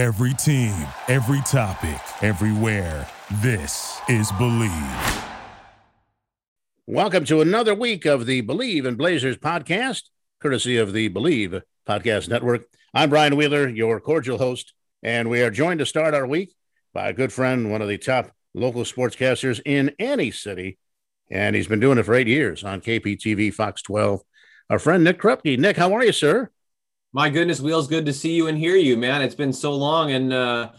Every team, every topic, everywhere. This is Bleav. Welcome to another week of the Bleav in Blazers podcast, courtesy of the Bleav Podcast Network. I'm Brian Wheeler, your cordial host, and we are joined to start our week by a good friend, one of the top local sportscasters in any city, and he's been doing it for eight years on KPTV Fox 12. Our friend Nick Krupke. Nick, how are you, sir? My goodness, Wheels, good to see you and hear you, man. It's been so long, and uh,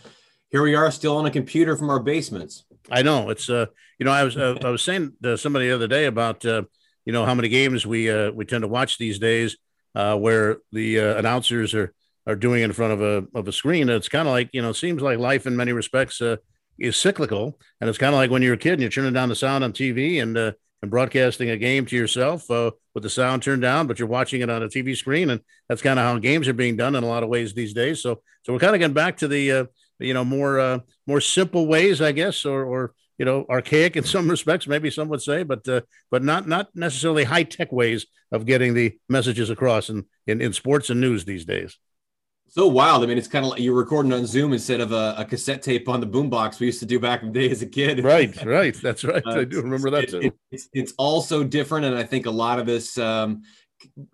here we are, still on a computer from our basements. I know it's uh, you know, I was uh, I was saying to somebody the other day about uh, you know how many games we uh, we tend to watch these days, uh, where the uh, announcers are are doing in front of a of a screen. It's kind of like you know, seems like life in many respects uh, is cyclical, and it's kind of like when you're a kid and you're turning down the sound on TV and uh, and broadcasting a game to yourself uh, with the sound turned down, but you're watching it on a TV screen, and that's kind of how games are being done in a lot of ways these days. So, so we're kind of getting back to the uh, you know more uh, more simple ways, I guess, or or you know archaic in some respects, maybe some would say, but uh, but not not necessarily high tech ways of getting the messages across in, in in sports and news these days so wild. I mean, it's kind of like you're recording on Zoom instead of a, a, cassette tape on the boombox we used to do back in the day as a kid. Right, right. That's right. Uh, I do remember that too. It, it's, it's all so different. And I think a lot of us um,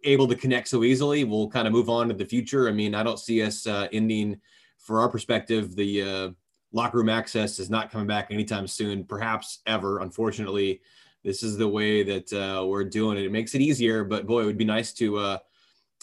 able to connect so easily. We'll kind of move on to the future. I mean, I don't see us uh, ending, for our perspective, the uh, locker room access is not coming back anytime soon, perhaps ever. Unfortunately, this is the way that uh, we're doing it. It makes it easier, but boy, it would be nice to uh,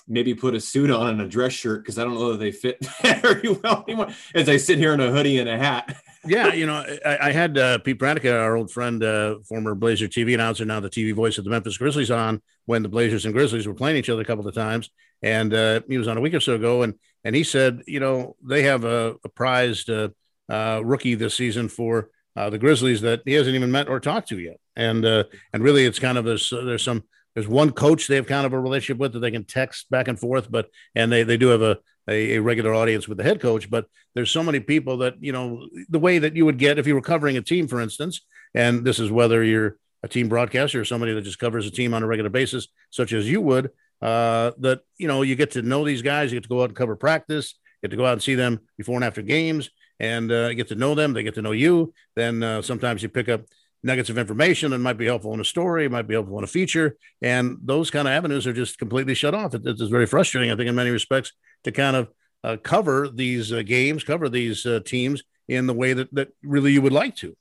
maybe put a suit on and a dress shirt because I don't know that they fit very well anymore. As I sit here in a hoodie and a hat. yeah, you know, I, I had uh, Pete Pranica, our old friend, uh, former Blazer TV announcer, now the TV voice of the Memphis Grizzlies, on when the Blazers and Grizzlies were playing each other a couple of times, and uh, he was on a week or so ago, and and he said, you know, they have a, a prized uh, uh, rookie this season for uh, the Grizzlies that he hasn't even met or talked to yet, and and really, it's kind of a, there's some there's one coach they have kind of a relationship with that they can text back and forth, but and they they do have a, a, a regular audience with the head coach. But there's so many people that you know the way that you would get if you were covering a team, for instance, and this is whether you're a team broadcaster or somebody that just covers a team on a regular basis, such as you would. Uh, that you know you get to know these guys, you get to go out and cover practice, get to go out and see them before and after games, and uh, get to know them. They get to know you. Then uh, sometimes you pick up nuggets of information that might be helpful in a story, might be helpful in a feature. And those kind of avenues are just completely shut off. It, it's very frustrating, I think, in many respects, to kind of uh, cover these uh, games, cover these uh, teams in the way that, that really you would like to.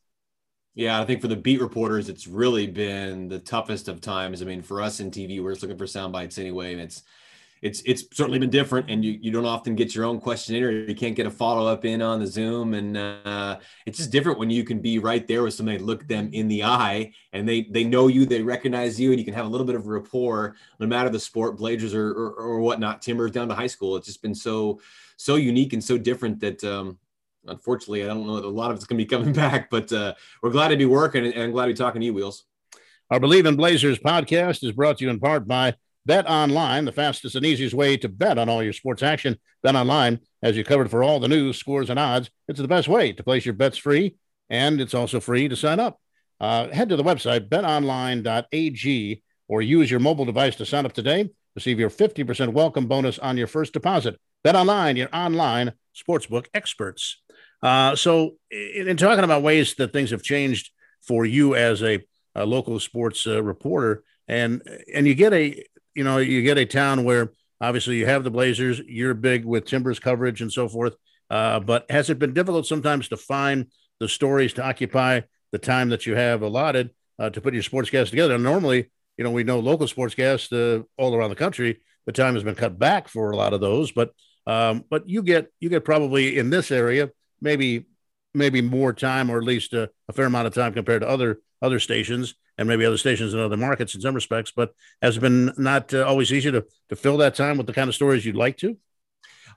Yeah, I think for the beat reporters, it's really been the toughest of times. I mean, for us in TV, we're just looking for sound bites anyway. And it's, it's it's certainly been different and you, you don't often get your own questionnaire. You can't get a follow-up in on the zoom and uh, it's just different when you can be right there with somebody look them in the eye and they they know you they recognize you and you can have a little bit of rapport no matter the sport blazers or, or, or whatnot timbers down to high school. It's just been so so unique and so different that um, unfortunately i don't know a lot of it's going to be coming back but uh, we're glad to be working and, and glad to be talking to you wheels. Our Bleav in blazers podcast is brought to you in part by Bet Online, the fastest and easiest way to bet on all your sports action. Bet Online has you covered for all the news, scores, and odds. It's the best way to place your bets free, and it's also free to sign up. Uh, head to the website betonline.ag or use your mobile device to sign up today. Receive your 50% welcome bonus on your first deposit. Bet Online, your online sportsbook experts. Uh, so, in, in, talking about ways that things have changed for you as a, a local sports uh, reporter, and and you get a you know, you get a town where obviously you have the Blazers, you're big with Timbers coverage and so forth. Uh, but has it been difficult sometimes to find the stories to occupy the time that you have allotted uh, to put your sportscast together? And normally, you know, we know local sportscasts uh, all around the country. The time has been cut back for a lot of those, but um, but you get you get probably in this area maybe maybe more time or at least a, a fair amount of time compared to other other stations and maybe other stations in other markets in some respects, but has been not uh, always easy to, to fill that time with the kind of stories you'd like to?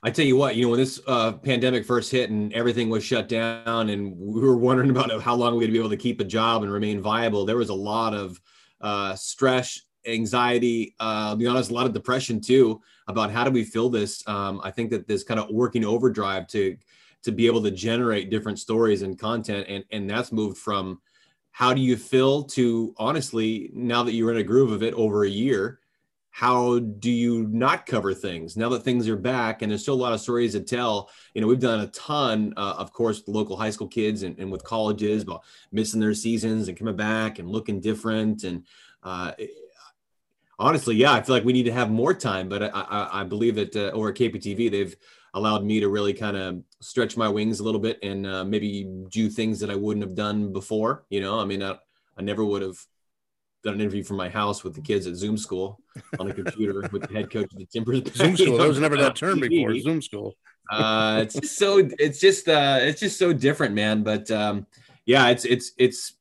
I tell you what, you know, when this uh, pandemic first hit and everything was shut down, and we were wondering about how long we'd be able to keep a job and remain viable, there was a lot of uh, stress, anxiety. Uh, I'll be honest, a lot of depression too about how do we fill this. Um, I think that this kind of working overdrive to to be able to generate different stories and content, and and that's moved from how do you feel to honestly now that you're in a groove of it over a year how do you not cover things now that things are back? And there's still a lot of stories to tell. You know we've done a ton uh, of course with local high school kids and, and, with colleges about missing their seasons and coming back and looking different. And uh, honestly yeah i feel like we need to have more time but i, I, I believe that uh, over at kptv they've allowed me to really kind of stretch my wings a little bit and uh, maybe do things that i wouldn't have done before you know i mean i, I never would have done an interview from my house with the kids at Zoom school on a computer with the head coach of the Timbers. Zoom school. There was never that term before. Zoom school. uh, it's just so. It's just. Uh, it's just so different, man. But um, yeah, it's it's it's.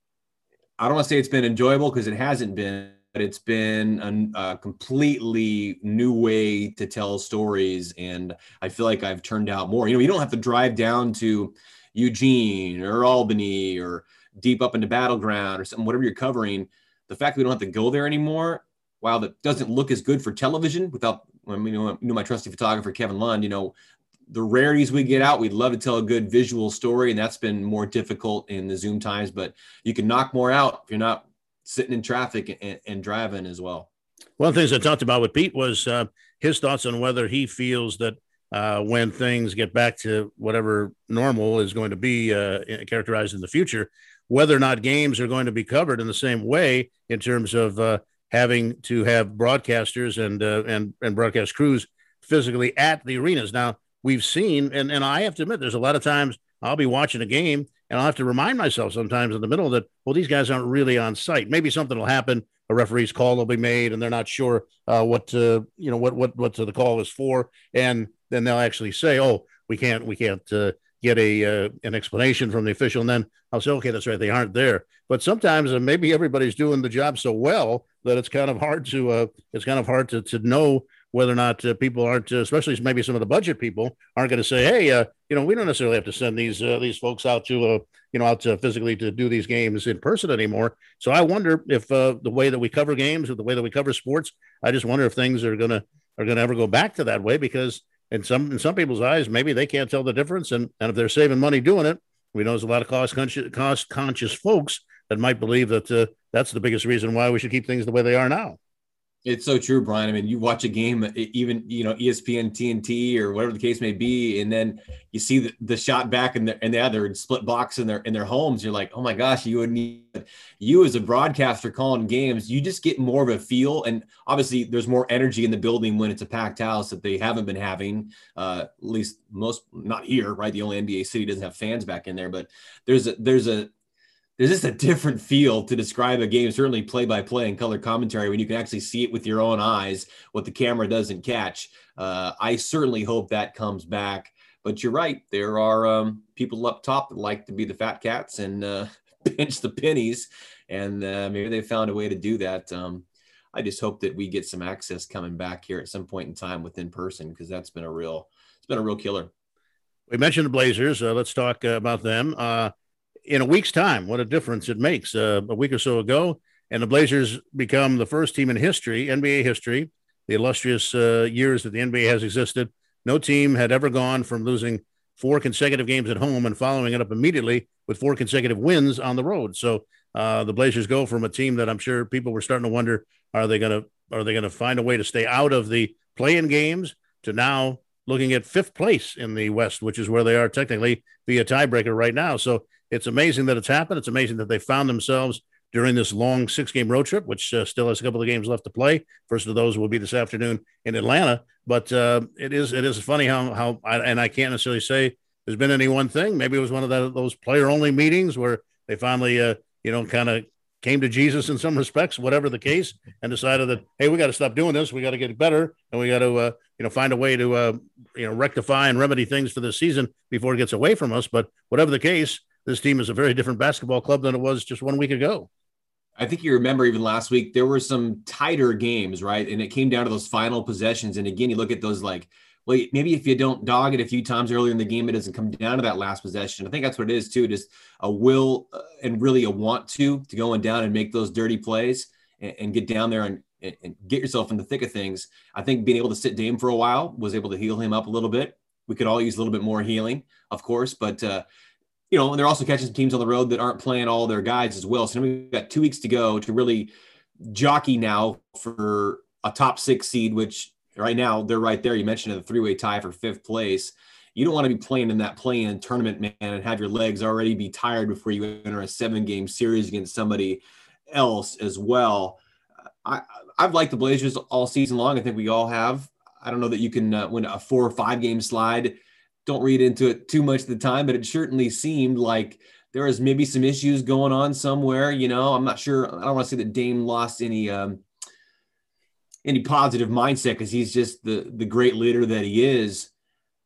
I don't want to say it's been enjoyable because it hasn't been. But it's been a, a, completely new way to tell stories, and I feel like I've turned out more. You know, you don't have to drive down to Eugene or Albany or deep up into Battleground or something, whatever you're covering the fact that we don't have to go there anymore, while that doesn't look as good for television without, I mean, you know, you know my trusty photographer, Kevin Lund, you know, the rarities we get out, we'd love to tell a good visual story, and that's been more difficult in the Zoom times, but you can knock more out if you're not sitting in traffic and, and driving as well. One of the things I talked about with Pete was uh, his thoughts on whether he feels that uh, when things get back to whatever normal is going to be uh, characterized in the future, whether or not games are going to be covered in the same way in terms of uh, having to have broadcasters and uh, and and broadcast crews physically at the arenas. Now we've seen, and and I have to admit, there's a lot of times I'll be watching a game and I'll have to remind myself sometimes in the middle that well these guys aren't really on site. Maybe something will happen. A referee's call will be made, and they're not sure uh, what to, you know what what what the call is for, and then they'll actually say, "Oh, we can't we can't uh, get a uh, an explanation from the official, and then I'll say, okay, that's right, they aren't there. But sometimes uh, maybe everybody's doing the job so well that it's kind of hard to uh, it's kind of hard to to know whether or not uh, people aren't, uh, especially maybe some of the budget people, aren't going to say, hey, uh, you know, we don't necessarily have to send these uh, these folks out to, uh, you know, out to physically to do these games in person anymore. So I wonder if uh, the way that we cover games or the way that we cover sports, I just wonder if things are gonna are gonna ever go back to that way because in some in some people's eyes, maybe they can't tell the difference. And and if they're saving money doing it, we know there's a lot of cost conscious cost conscious folks that might believe that uh, that's the biggest reason why we should keep things the way they are now. It's so true, Brian. I mean, you watch a game, even you know ESPN, TNT, or whatever the case may be, and then you see the, the shot back and they're and they're split box in their in their homes. You're like, oh my gosh, you would need you as a broadcaster calling games. You just get more of a feel, and obviously there's more energy in the building when it's a packed house that they haven't been having. Uh, at least most, not here, right? The only NBA city doesn't have fans back in there, but there's a there's a there's just a different feel to describe a game, certainly play by play and color commentary when you can actually see it with your own eyes, what the camera doesn't catch. Uh, I certainly hope that comes back. But you're right, there are um, people up top that like to be the fat cats and uh, pinch the pennies, and uh, maybe they found a way to do that. Um, I just hope that we get some access coming back here at some point in time within person because that's been a real, it's been a real killer. We mentioned the Blazers. Uh, let's talk uh, about them. In a week's time, what a difference it makes. Uh, a week or so ago, and the Blazers become the first team in history, NBA history, the illustrious uh, years that the NBA has existed. No team had ever gone from losing four consecutive games at home and following it up immediately with four consecutive wins on the road. So uh, the Blazers go from a team that I'm sure people were starting to wonder are they going to are they going to find a way to stay out of the play-in games to now looking at fifth place in the West, which is where they are technically via tiebreaker right now. So it's amazing that it's happened. It's amazing that they found themselves during this long six game road trip, which uh, still has a couple of games left to play. First of those will be this afternoon in Atlanta. But uh, it is it is funny how how I, and I can't necessarily say there's been any one thing. Maybe it was one of those player only meetings where they finally uh, you know kind of came to Jesus in some respects, whatever the case, and decided that hey, we got to stop doing this. We got to get better, and we got to uh, you know find a way to uh, you know rectify and remedy things for this season before it gets away from us. But whatever the case, this team is a very different basketball club than it was just one week ago. I think you remember even last week there were some tighter games, right? And it came down to those final possessions. And again, you look at those like, well, maybe if you don't dog it a few times earlier in the game, it doesn't come down to that last possession. I think that's what it is too, just a will uh, and really a want to to go and down and make those dirty plays and, and get down there and, and get yourself in the thick of things. I think being able to sit Dame for a while was able to heal him up a little bit. We could all use a little bit more healing, of course, but uh, you know, and they're also catching some teams on the road that aren't playing all their guys as well. So we've got two weeks to go to really jockey now for a top six seed, which right now they're right there. You mentioned a three way tie for fifth place. You don't want to be playing in that play-in tournament, man, and have your legs already be tired before you enter a seven game series against somebody else as well. I, I've liked the Blazers all season long. I think we all have. I don't know that you can uh, win a four or five game slide. Don't read into it too much of the time, but it certainly seemed like there was maybe some issues going on somewhere. You know, I'm not sure. I don't want to say that Dame lost any um, any positive mindset because he's just the the great leader that he is.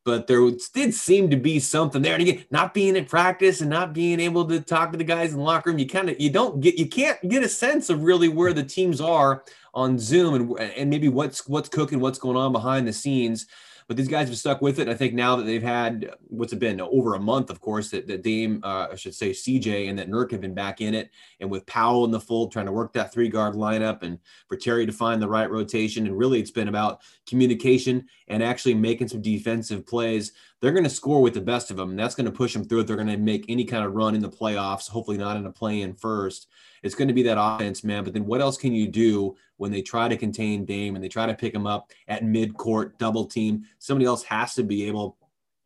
But there did seem to be something there. And again, not being in practice and not being able to talk to the guys in the locker room, you kind of you don't get you can't get a sense of really where the teams are on Zoom and and maybe what's what's cooking, what's going on behind the scenes. But these guys have stuck with it. And I think now that they've had what's it been over a month, of course, that, that Dame, uh, I should say CJ and that Nurk have been back in it. And with Powell in the fold, trying to work that three guard lineup and for Terry to find the right rotation. And really, it's been about communication and actually making some defensive plays. They're going to score with the best of them. And that's going to push them through it. They're going to make any kind of run in the playoffs, hopefully not in a play in first. It's going to be that offense, man. But then what else can you do when they try to contain Dame and they try to pick him up at mid court, double team? Somebody else has to be able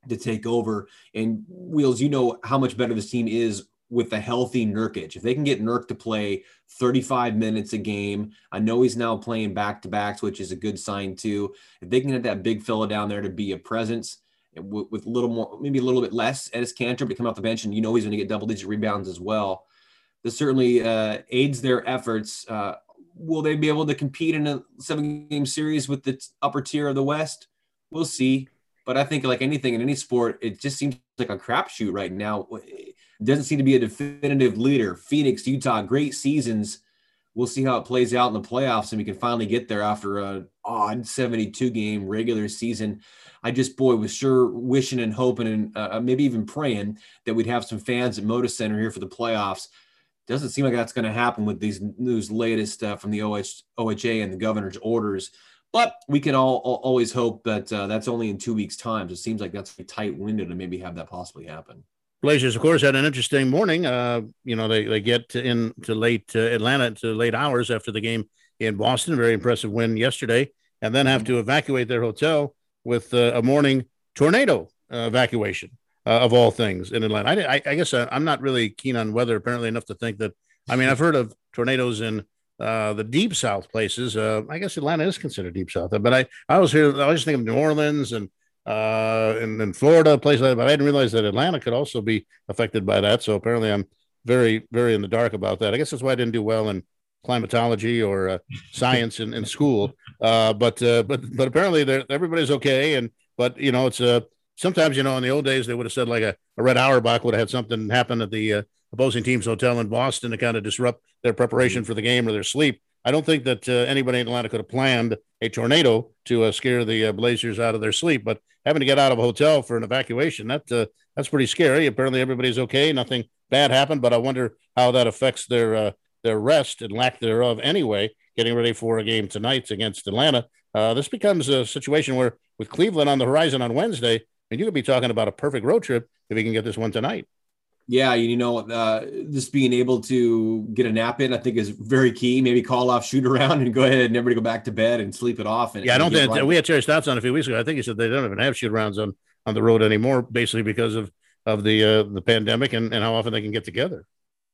to take over. And Wheels, you know how much better this team is with the healthy Nurkic. If they can get Nurk to play 35 minutes a game, I know he's now playing back to backs, which is a good sign too. If they can get that big fella down there to be a presence with, a little more, maybe a little bit less Enes Kanter to come off the bench, and you know he's going to get double digit rebounds as well this certainly uh, aids their efforts. Uh, will they be able to compete in a seven game series with the upper tier of the West? We'll see. But I think, like anything in any sport, it just seems like a crapshoot right now. It doesn't seem to be a definitive leader. Phoenix, Utah, great seasons. We'll see how it plays out in the playoffs, and we can finally get there after a odd 72 game regular season. I just, boy, was sure wishing and hoping and uh, maybe even praying that we'd have some fans at Moda Center here for the playoffs doesn't seem like that's going to happen with these news latest uh, from the OH, OHA and the governor's orders. But we can all, all always hope that uh, that's only in two weeks' time. So it seems like that's a tight window to maybe have that possibly happen. Blazers, of course, had an interesting morning. Uh, you know, they, they get to in to late uh, Atlanta to late hours after the game in Boston. Very impressive win yesterday, and then have to evacuate their hotel with uh, a morning tornado uh, evacuation uh, of all things in Atlanta. I, I, I guess uh, I, am not really keen on weather, apparently enough to think that. I mean, I've heard of tornadoes in uh, the deep south places. Uh, I guess Atlanta is considered deep south, but I, I was here. I was thinking of New Orleans and uh, and, and Florida, places like that. But I didn't realize that Atlanta could also be affected by that. So apparently, I'm very, very in the dark about that. I guess that's why I didn't do well in climatology or uh, science in, in school. Uh, but uh, but but apparently, everybody's okay. And but you know, it's a sometimes, you know, in the old days, they would have said like a, a Red Auerbach would have had something happen at the uh, opposing team's hotel in Boston to kind of disrupt their preparation mm-hmm. for the game or their sleep. I don't think that uh, anybody in Atlanta could have planned a tornado to uh, scare the uh, Blazers out of their sleep, but having to get out of a hotel for an evacuation, that uh, that's pretty scary. Apparently, everybody's okay. Nothing bad happened, but I wonder how that affects their uh, their rest and lack thereof anyway, getting ready for a game tonight against Atlanta. this becomes a situation where, with Cleveland on the horizon on Wednesday, mean, you could be talking about a perfect road trip if he can get this one tonight. Yeah, you know, uh, just being able to get a nap in, I think, is very key. Maybe call off, shoot around, and go ahead and everybody go back to bed and sleep it off. And, yeah, I don't think right. we had Terry Stotts on a few weeks ago. I think he said they don't even have shoot rounds on on the road anymore, basically because of of the uh, the pandemic and, and how often they can get together.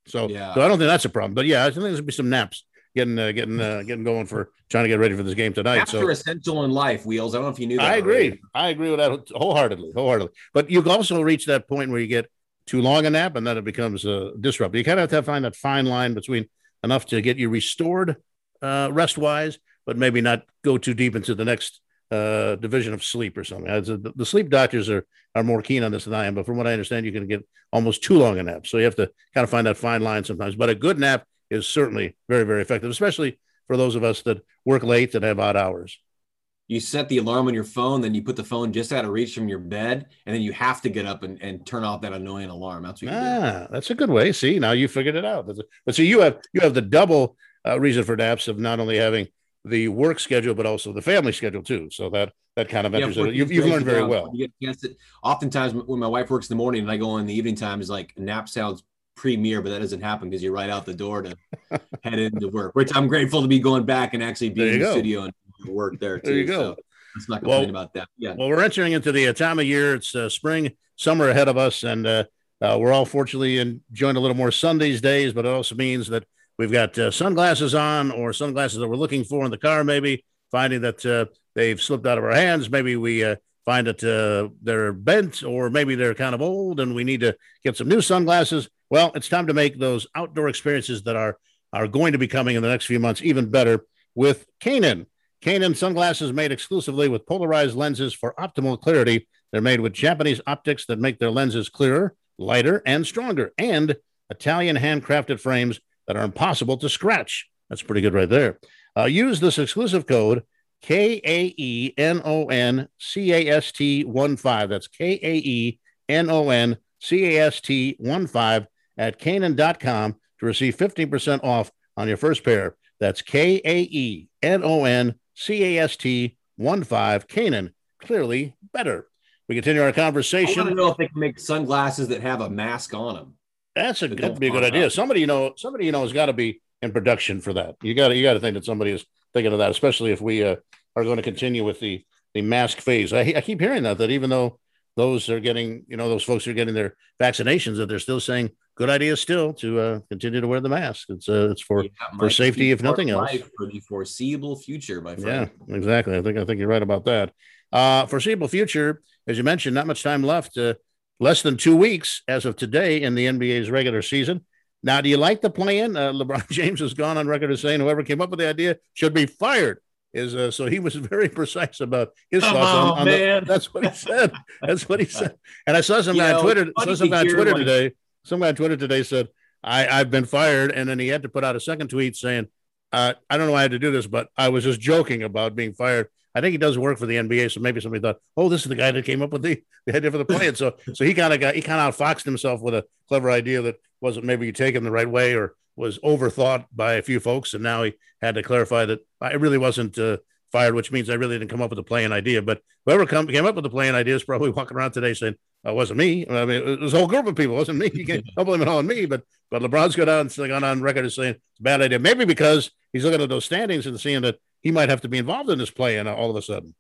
So, yeah. so I don't think that's a problem. But yeah, I think there's gonna be some naps getting uh, getting uh, getting going for trying to get ready for this game tonight. Naps so are essential in life. Wheels. I don't know if you knew that. I agree. Already. I agree with that wholeheartedly. Wholeheartedly. But you also reach that point where you get too long a nap, and then it becomes uh, disruptive. You kind of have to find that fine line between enough to get you restored uh, rest wise, but maybe not go too deep into the next uh, division of sleep or something. As the, the sleep doctors are are more keen on this than I am, but from what I understand, you can get almost too long a nap. So you have to kind of find that fine line sometimes. But a good nap is certainly very, very effective, especially for those of us that work late and have odd hours. You set the alarm on your phone, then you put the phone just out of reach from your bed, and then you have to get up and, and turn off that annoying alarm. That's what you ah, do. That's a good way. See, now you figured it out. A, but see, you have you have the double uh, reason for naps of not only having the work schedule but also the family schedule too. So that that kind of enters yeah, it. You've, you've learned very well. You get it. Oftentimes, when my wife works in the morning and I go in the evening time, is like nap sounds premiere, but that doesn't happen because you're right out the door to head into work. Which I'm grateful to be going back and actually being in the go. studio and work there too. there you go. So let's not complain Well- about that. Yeah. Well, we're entering into the time of year. It's uh, spring, summer ahead of us, and uh, uh, we're all fortunately enjoying a little more sun these days. But it also means that we've got uh, sunglasses on, or sunglasses that we're looking for in the car. Maybe finding that uh, they've slipped out of our hands. Maybe we uh, find that uh, they're bent, or maybe they're kind of old, and we need to get some new sunglasses. Well, it's time to make those outdoor experiences that are are going to be coming in the next few months even better with Kaenon. Kaenon sunglasses made exclusively with polarized lenses for optimal clarity. They're made with Japanese optics that make their lenses clearer, lighter, and stronger, and Italian handcrafted frames that are impossible to scratch. That's pretty good right there. Uh, use this exclusive code K A E N O N C A S T 1 5. That's K A E N O N C A S T 1 5 at Kaenon.com to receive 15% off on your first pair. That's K A E N O N C A S T 1 5. Kaenon, clearly better. We continue our conversation. I want to conversation. know if they can make sunglasses that have a mask on them. That's a that'd don't be a good idea. out. Somebody you know, somebody you know has got to be in production for that. You got to you got to think that somebody is thinking of that, especially if we uh, are going to continue with the the mask phase. I, I keep hearing that that even though those are getting, you know, those folks are getting their vaccinations, that they're still saying good idea still to uh, continue to wear the mask. It's uh, it's for Yeah, for safety, if nothing else. For the foreseeable future, my friend. Yeah, exactly. I think I think you're right about that. Uh, foreseeable future, as you mentioned, not much time left. Uh, less than two weeks as of today in the NBA's regular season. Now, do you like the plan? Uh, LeBron James has gone on record as saying whoever came up with the idea should be fired. Is uh, so he was very precise about his Come thoughts on, on, on the- that's what he said. That's what he said. And I saw some You guy on Twitter. Saw to some guy on Twitter like- today. Some guy on Twitter today said, "I I've been fired," and then he had to put out a second tweet saying, uh, "I don't know why I had to do this, but I was just joking about being fired." I think he does work for the NBA, so maybe somebody thought, "Oh, this is the guy that came up with the, the idea for the plan." So, so he kind of got he kind of outfoxed himself with a clever idea that wasn't maybe taken the right way or was overthought by a few folks, and now he had to clarify that I really wasn't uh, fired, which means I really didn't come up with the plan idea. But whoever come, came up with the plan idea is probably walking around today saying, "Oh, "It wasn't me." I mean, it was a whole group of people. It wasn't me. You can't don't blame it all on me. But but LeBron's gone on gone on record as saying it's a bad idea. Maybe because he's looking at those standings and seeing that he might have to be involved in this play, and all of a sudden.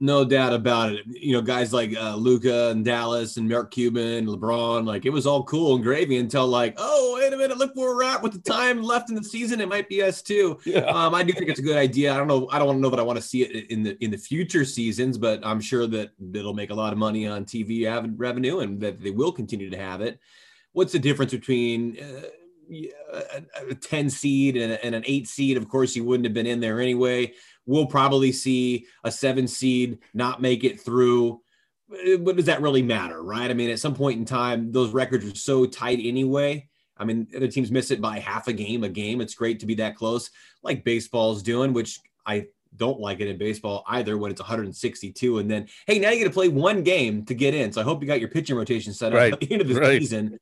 No doubt about it. You know, guys like uh, Luka and Dallas and Mark Cuban, LeBron, like it was all cool and gravy until like, oh, wait a minute, look where we're at with the time left in the season. It might be us too. Yeah. Um, I do think it's a good idea. I don't know. I don't want to know that I want to see it in the in the future seasons, but I'm sure that it'll make a lot of money on TV revenue and that they will continue to have it. What's the difference between uh, a, a 10 seed and, a- and an eight seed? Of course, you wouldn't have been in there anyway. We'll probably see a seven seed not make it through. Eh, what does that really matter, right? I mean, at some point in time, those records are so tight anyway. I mean, other teams miss it by half a game, a game. It's great to be that close, like baseball's doing, which I don't like it in baseball either when it's 162. And then, hey, now you got to play one game to get in. So I hope you got your pitching rotation set up Right, at the end of the right. season.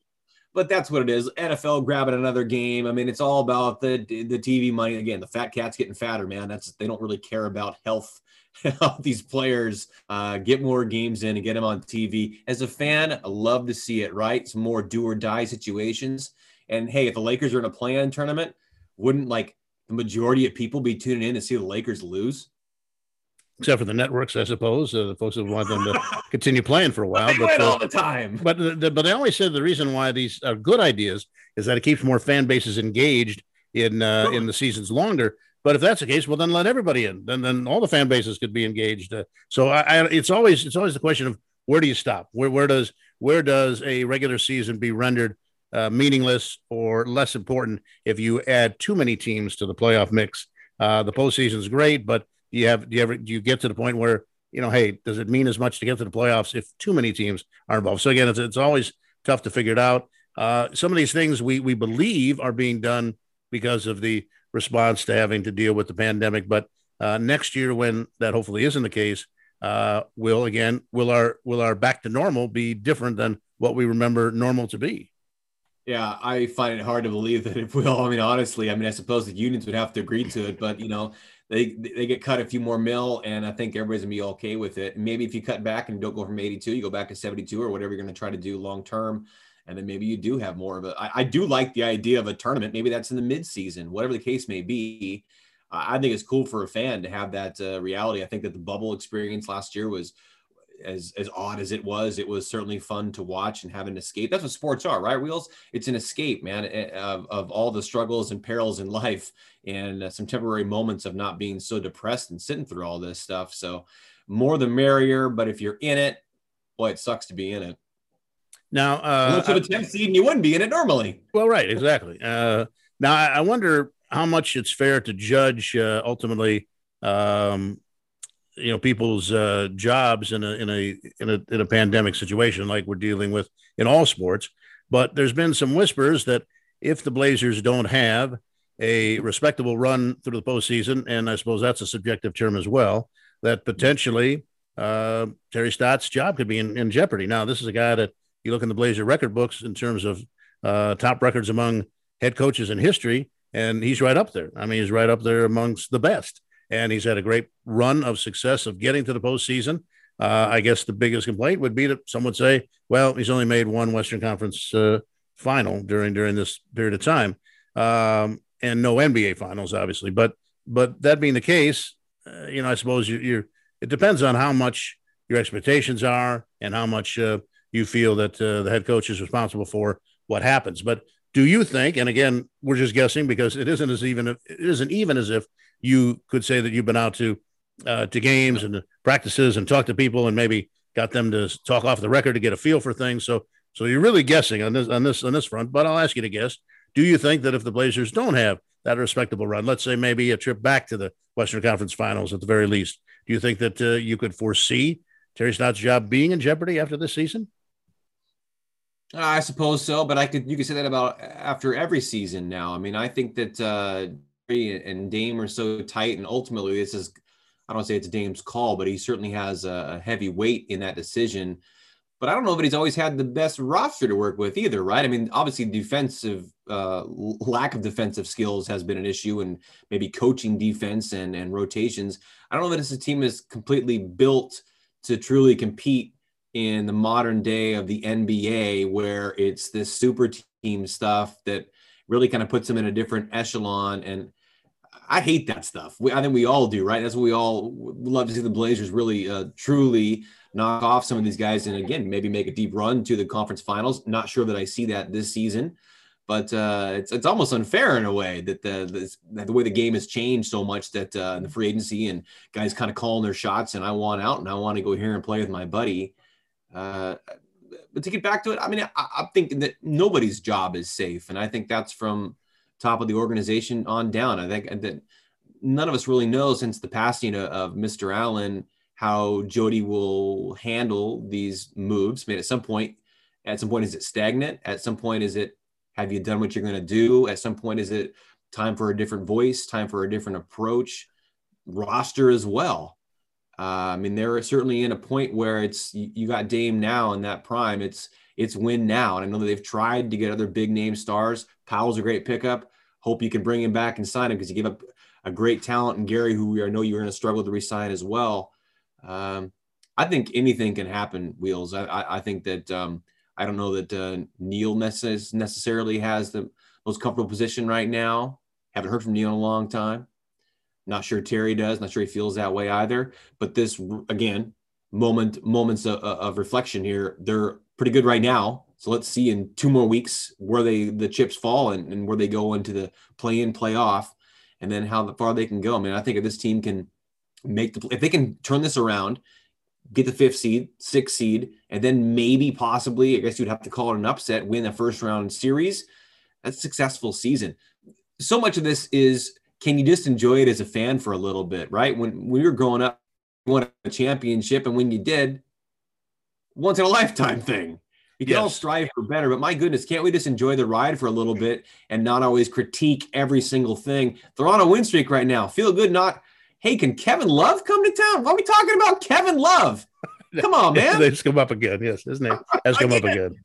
But that's what it is. NFL grabbing another game. I mean, it's all about the the TV money. Again, the fat cat's getting fatter, man. That's they don't really care about health. These players uh, get more games in and get them on TV. As a fan, I love to see it. Right, some more do or die situations. And hey, if the Lakers are in a play-in tournament, wouldn't like the majority of people be tuning in to see the Lakers lose? Except for the networks, I suppose, uh, the folks that want them to continue playing for a while. They But win uh, all the time. but the, the- but they always said the reason why these are good ideas is that it keeps more fan bases engaged in uh, in the seasons longer. But if that's the case, well, then let everybody in. Then then all the fan bases could be engaged. Uh, so I, I, it's always it's always the question of where do you stop? Where where does where does a regular season be rendered uh, meaningless or less important if you add too many teams to the playoff mix? Uh, the postseason is great, but do you have do you ever do you get to the point where you know, hey, does it mean as much to get to the playoffs if too many teams are involved? So again, it's, it's always tough to figure it out. Uh, some of these things we we believe are being done because of the response to having to deal with the pandemic. But uh, next year, when that hopefully isn't the case, uh, will again will our will our back to normal be different than what we remember normal to be? Yeah, I find it hard to believe that it will. I mean, honestly, I mean, I suppose the unions would have to agree to it, but you know, they they get cut a few more mil, and I think everybody's gonna be okay with it. Maybe if you cut back and don't go from 82, you go back to 72 or whatever you're gonna try to do long term, and then maybe you do have more of a. I, I do like the idea of a tournament. Maybe that's in the mid season, whatever the case may be. I think it's cool for a fan to have that uh, reality. I think that the bubble experience last year was as as odd as it was. It was certainly fun to watch and have an escape. That's what sports are, right? Wheels. It's an escape, man, eh, of, of all the struggles and perils in life, and uh, some temporary moments of not being so depressed and sitting through all this stuff. So, more the merrier. But if you're in it, boy, it sucks to be in it. Now, uh, to the 10th seed, and you wouldn't be in it normally. Well, right, exactly. Uh, now, I wonder how much it's fair to judge uh, ultimately, um, you know, people's uh, jobs in a in a in a in a pandemic situation like we're dealing with in all sports. But there's been some whispers that if the Blazers don't have a respectable run through the postseason, and I suppose that's a subjective term as well, that potentially uh, Terry Stotts' job could be in, in jeopardy. Now, this is a guy that you look in the Blazer record books in terms of uh, top records among head coaches in history, and he's right up there. I mean, he's right up there amongst the best. And he's had a great run of success of getting to the postseason. Uh, I guess the biggest complaint would be that some would say, well, he's only made one Western Conference uh, final during during this period of time, um, and no NBA finals, obviously. But but that being the case, uh, you know, I suppose you, you're. It depends on how much your expectations are and how much uh, you feel that uh, the head coach is responsible for what happens. But do you think? And again, we're just guessing because it isn't as even it isn't even as if you could say that you've been out to uh, to games and practices and talk to people and maybe got them to talk off the record to get a feel for things. So so you're really guessing on this on this on this front. But I'll ask you to guess. Do you think that if the Blazers don't have that respectable run, let's say maybe a trip back to the Western Conference Finals at the very least, do you think that uh, you could foresee Terry Stotts' job being in jeopardy after this season? I suppose so, but I could you could say that about after every season now. I mean, I think that uh and Dame are so tight, and ultimately this is I don't say it's Dame's call, but he certainly has a heavy weight in that decision. But I don't know if he's always had the best roster to work with either, right? I mean, obviously defensive uh, lack of defensive skills has been an issue, and maybe coaching defense and and rotations. I don't know that this team is completely built to truly compete in the modern day of the NBA, where it's this super team stuff that really kind of puts them in a different echelon. And I hate that stuff. We, I think we all do, right? That's what we all love to see the Blazers really, uh, truly knock off some of these guys, and again, maybe make a deep run to the conference finals. Not sure that I see that this season, but uh, it's it's almost unfair in a way that the the, the way the game has changed so much that uh, the free agency and guys kind of calling their shots, and I want out and I want to go here and play with my buddy. Uh, but to get back to it, I mean, I, I'm thinking that nobody's job is safe, and I think that's from top of the organization on down. I think that none of us really know since the passing of, Mr. Allen how Jody will handle these moves. I mean, at some point, at some point, is it stagnant? At some point, is it have you done what you're going to do? At some point, is it time for a different voice, time for a different approach, roster as well? Uh, I mean, they're certainly in a point where it's you got Dame now in that prime. It's it's win now, and I know that they've tried to get other big name stars. Powell's a great pickup. Hope you can bring him back and sign him because you gave up a great talent and Gary, who we know you're going to struggle to resign as well. Um, I think anything can happen. Wheels. I, I, I think that um, I don't know that uh, Neil necess- necessarily has the most comfortable position right now. Haven't heard from Neil in a long time. Not sure Terry does. Not sure he feels that way either. But this again, moment moments of, of reflection here. They're pretty good right now. So let's see in two more weeks where they the chips fall and, and where they go into the play in, play off, and then how far they can go. I mean, I think if this team can make the if they can turn this around, get the fifth seed, sixth seed, and then maybe possibly, I guess you'd have to call it an upset, win a first round series. That's a successful season. So much of this is can you just enjoy it as a fan for a little bit, right? When, when you were growing up, you won a championship, and when you did, once in a lifetime thing. We can yes. all strive for better, but my goodness, can't we just enjoy the ride for a little bit and not always critique every single thing? They're on a win streak right now. Feel good, not, hey, can Kevin Love come to town? Why are we talking about Kevin Love? Come on, man. they just come up again. Yes, his name has come up again.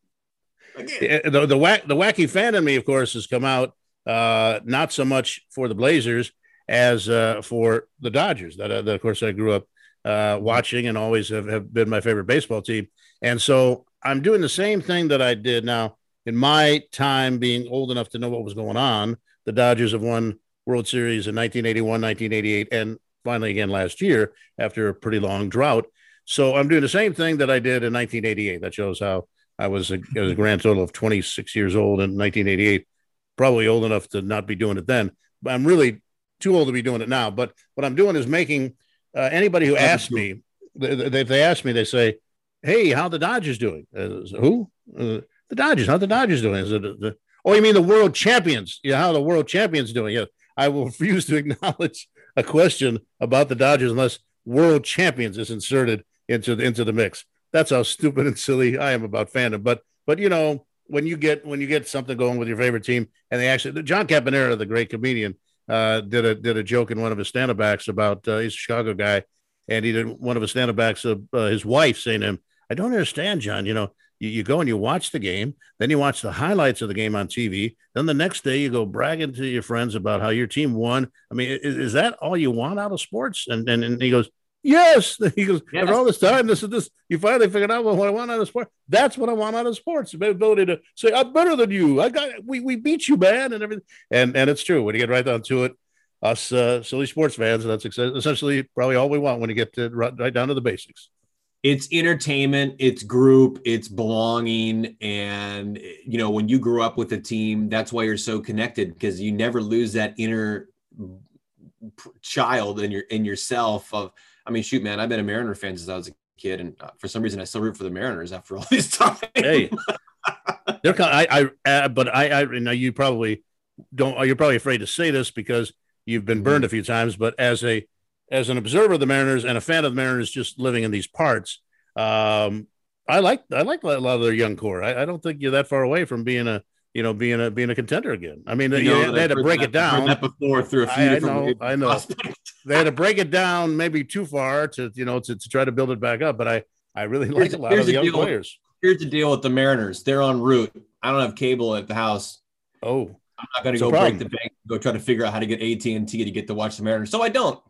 again. The, the, whack, the wacky fan in me, of course, has come out uh, not so much for the Blazers as uh, for the Dodgers. That, uh, that, of course, I grew up uh, watching and always have, have been my favorite baseball team. And so I'm doing the same thing that I did now in my time being old enough to know what was going on. The Dodgers have won World Series in 1981, 1988, and finally again last year after a pretty long drought. So I'm doing the same thing that I did in 1988. That shows how I was a, a grand total of 26 years old in 1988. Probably old enough to not be doing it then, but I'm really too old to be doing it now. But what I'm doing is making uh, anybody who asks me, if they ask me, they say, "Hey, how the Dodgers doing?" Uh, who? Uh, the Dodgers. How the Dodgers doing? Is it the? Oh, you mean the world champions? Yeah, how the world champions doing? Yeah, I will refuse to acknowledge a question about the Dodgers unless world champions is inserted into the, into the mix. That's how stupid and silly I am about fandom. But but you know when you get when you get something going with your favorite team and they actually John Caponera, the great comedian, uh, did a did a joke in one of his stand-up acts about uh, he's a Chicago guy, and he did one of his stand-up acts of uh, his wife saying to him, "I don't understand, John. You know, you, you go and you watch the game, then you watch the highlights of the game on TV. Then the next day you go bragging to your friends about how your team won. I mean, is, is that all you want out of sports? And, and, and he goes, Yes. He goes, yes. after all this time, this is this, you finally figured out what I want out of sports. That's what I want out of sports. The ability to say, I'm better than you. I got, we, we beat you, man. And everything. And, and it's true when you get right down to it, us uh, silly sports fans, that's essentially probably all we want when you get to right, right down to the basics it's entertainment it's group it's belonging and you know when you grew up with a team that's why you're so connected because you never lose that inner child in your in yourself of i mean shoot man i've been a mariner fan since i was a kid and uh, for some reason i still root for the mariners after all this time hey they're kind of, i i uh, but i i know you probably don't you're probably afraid to say this because you've been burned mm-hmm. a few times but as a as an observer of the Mariners and a fan of the Mariners, just living in these parts, um, I like I like a lot of their young core. I, I, don't think you're that far away from being a you know being a being a contender again. I mean, you know, they had to break it down. That before through a few I, I know, I know. they had to break it down maybe too far to you know to, to try to build it back up. But I I really like a lot of the young players. Here's the deal with the Mariners. They're on route. I don't have cable at the house. Oh, I'm not going to go break the bank. Go try to figure out how to get AT and T to get to watch the Mariners. So I don't.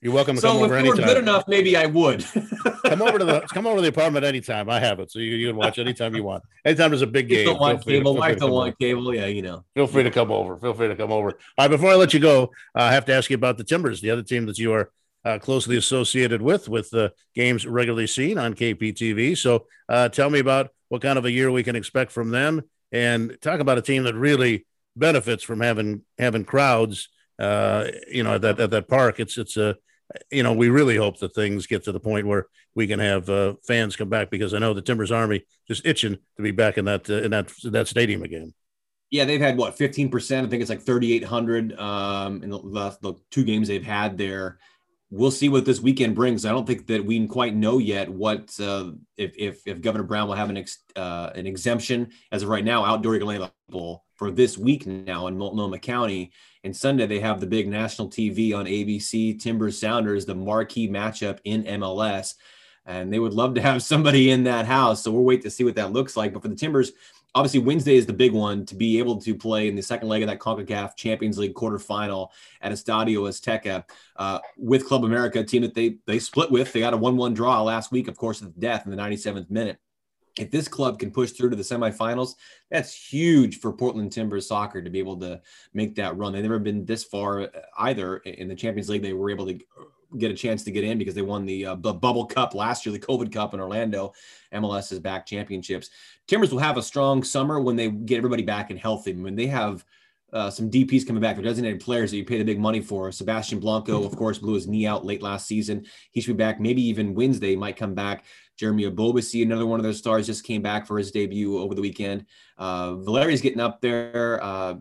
You're welcome to so come over anytime. So if good enough, maybe I would. come over to the come over to the apartment anytime. I have it, so you, you can watch anytime you want. Anytime there's a big game. Don't want cable. Wife don't want cable. Yeah, you know. Feel free to come over. Feel free to come over. All right. Before I let you go, uh, I have to ask you about the Timbers, the other team that you are uh, closely associated with, with the games regularly seen on KPTV. So, uh, tell me about what kind of a year we can expect from them, and talk about a team that really benefits from having having crowds uh, you know, at that at that park. It's it's a, you know, we really hope that things get to the point where we can have uh, fans come back because I know the Timbers Army just itching to be back in that uh, in that that stadium again. Yeah, they've had what 15%. I think it's like 3,800 um, in the last the two games they've had there. We'll see what this weekend brings. I don't think that we quite know yet what uh, if, if, if Governor Brown will have an ex, uh, an exemption as of right now. Outdoor you can available for this week now in Multnomah County. And Sunday, they have the big national TV on ABC, Timbers Sounders, the marquee matchup in MLS. And they would love to have somebody in that house. So we'll wait to see what that looks like. But for the Timbers, obviously Wednesday is the big one to be able to play in the second leg of that CONCACAF Champions League quarterfinal at Estadio Azteca uh, with Club America, a team that they they split with. They got a 1-1 draw last week, of course, of death in the 97th minute if this club can push through to the semifinals, that's huge for Portland Timbers soccer to be able to make that run. They've never been this far uh, either in the Champions League. They were able to get a chance to get in because they won the, uh, bubble cup last year, the COVID Cup in Orlando, MLS's back championships. Timbers will have a strong summer when they get everybody back and healthy. When they have uh, some DPs coming back, they're designated players that you pay the big money for. Sebastian Blanco, of course, blew his knee out late last season. He should be back. Maybe even Wednesday might come back. Jeremy Ebobisse, another one of those stars, just came back for his debut over the weekend. Uh, Valeri's getting up there. Uh,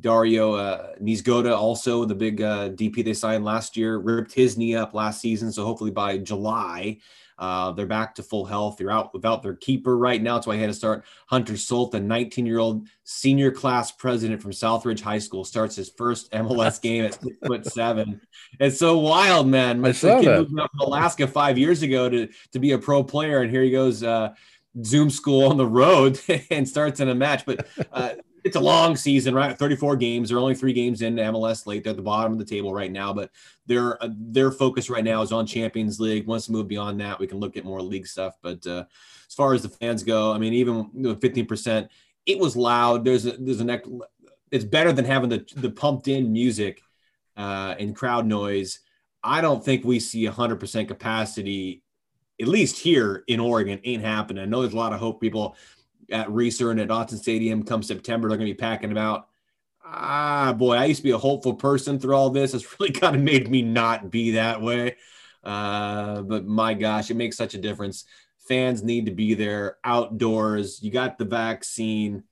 Dario uh, Niezgoda, also the big uh, DP they signed last year, ripped his knee up last season. So hopefully by July, uh, they're back to full health. They're out without their keeper right now. That's why I had to start Hunter Sulte, the 19 year old senior class president from Southridge High School, starts his first MLS game at six foot seven. It's so wild, man. My kid moved up from Alaska five years ago to, to be a pro player. And here he goes, uh, Zoom school on the road and starts in a match. But uh, it's a long season, right? 34 games. They're only three games in MLS late. They're at the bottom of the table right now, but their uh, their focus right now is on Champions League. Once we move beyond that, we can look at more league stuff. But uh, as far as the fans go, I mean, even with 15%, it was loud. There's a there's an it's better than having the the pumped in music uh, and crowd noise. I don't think we see 100% capacity, at least here in Oregon, ain't happening. I know there's a lot of hope people at Reser and at Autzen Stadium come September, they're going to be packing them out. Ah, boy, I used to be a hopeful person through all this. It's really kind of made me not be that way. Uh, but my gosh, it makes such a difference. Fans need to be there outdoors. You got the vaccine.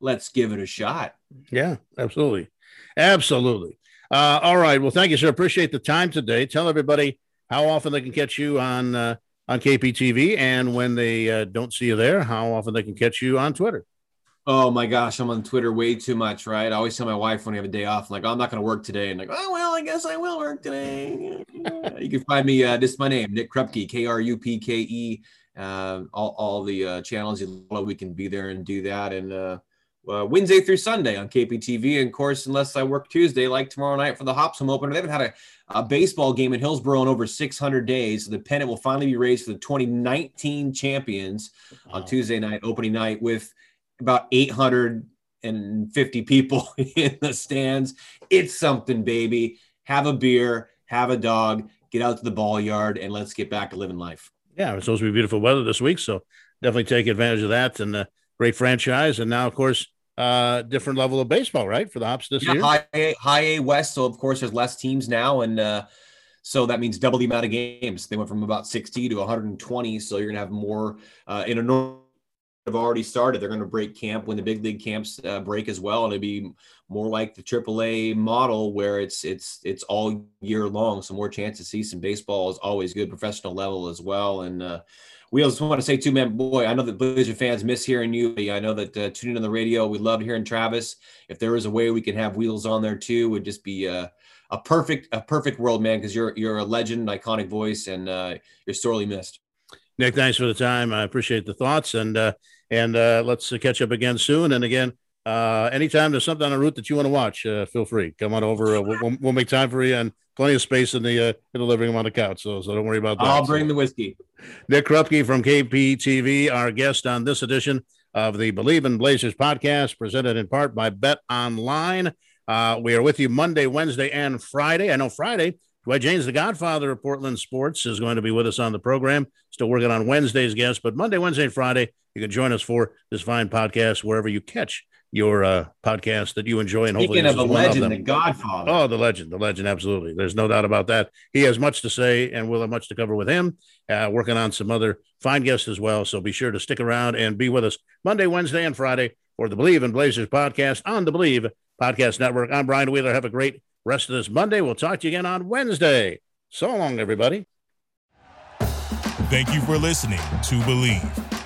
Let's give it a shot. Yeah, absolutely. Absolutely. Uh, all right. Well, thank you, sir. Appreciate the time today. Tell everybody how often they can catch you on uh, on KPTV, and when they uh, don't see you there, how often they can catch you on Twitter. Oh my gosh, I'm on Twitter way too much, right? I always tell my wife when I have a day off, like, oh, I'm not going to work today. And like, oh, well, I guess I will work today. you can find me, uh, this is my name, Nick Krupke, K R U P K E. Uh, all, all the uh, channels you follow, we can be there and do that. And uh, Wednesday through Sunday on KPTV. And of course, unless I work Tuesday, like tomorrow night for the Hopsum opener, they haven't had a, a baseball game in Hillsboro in over 600 days. So the pennant will finally be raised for the 2019 champions wow. on Tuesday night, opening night, with about 850 people in the stands. It's something, baby. Have a beer, have a dog, get out to the ball yard, and let's get back to living life. Yeah, it's supposed to be beautiful weather this week, so definitely take advantage of that. And uh, great franchise, and now of course, uh, different level of baseball, right, for the Hops this yeah, year. High A, high A West, so of course there's less teams now, and uh, so that means double the amount of games. They went from about 60 to 120, so you're gonna have more uh, in a normal have already started. They're going to break camp when the big league camps uh, break as well, and it'd be more like the AAA model where it's it's it's all year long. So more chance to see some baseball is always good, professional level as well. And uh, we also want to say too, man, boy, I know that Blazer fans miss hearing you. I know that uh, tuning in on the radio, we love hearing Travis. If there was a way we could have wheels on there too, would just be uh, a perfect a perfect world, man. Because you're you're a legend, iconic voice, and uh, you're sorely missed. Nick, thanks for the time. I appreciate the thoughts, and uh, and uh, let's catch up again soon. And again, uh, anytime there's something on the route that you want to watch, uh, feel free. Come on over. Uh, we'll, we'll, make time for you, and plenty of space in the uh, in the living room on the couch. So so don't worry about that. I'll bring so, the whiskey. Nick Krupke from KPTV, our guest on this edition of the Bleav in Blazers podcast, presented in part by Bet Online. Uh, we are with you Monday, Wednesday, and Friday. I know Friday Dwight Jaynes, the godfather of Portland sports, is going to be with us on the program. Still working on Wednesday's guest, but Monday, Wednesday, and Friday, you can join us for this fine podcast wherever you catch your uh, podcast that you enjoy. And Speaking hopefully, of a legend, of the Godfather. Oh, the legend, the legend, absolutely. There's no doubt about that. He has much to say, and we'll have much to cover with him. Uh, working on some other fine guests as well. So be sure to stick around and be with us Monday, Wednesday, and Friday for the Bleav in Blazers podcast on the Bleav Podcast Network. I'm Brian Wheeler. Have a great rest of this Monday. We'll talk to you again on Wednesday. So long, everybody. Thank you for listening to Bleav.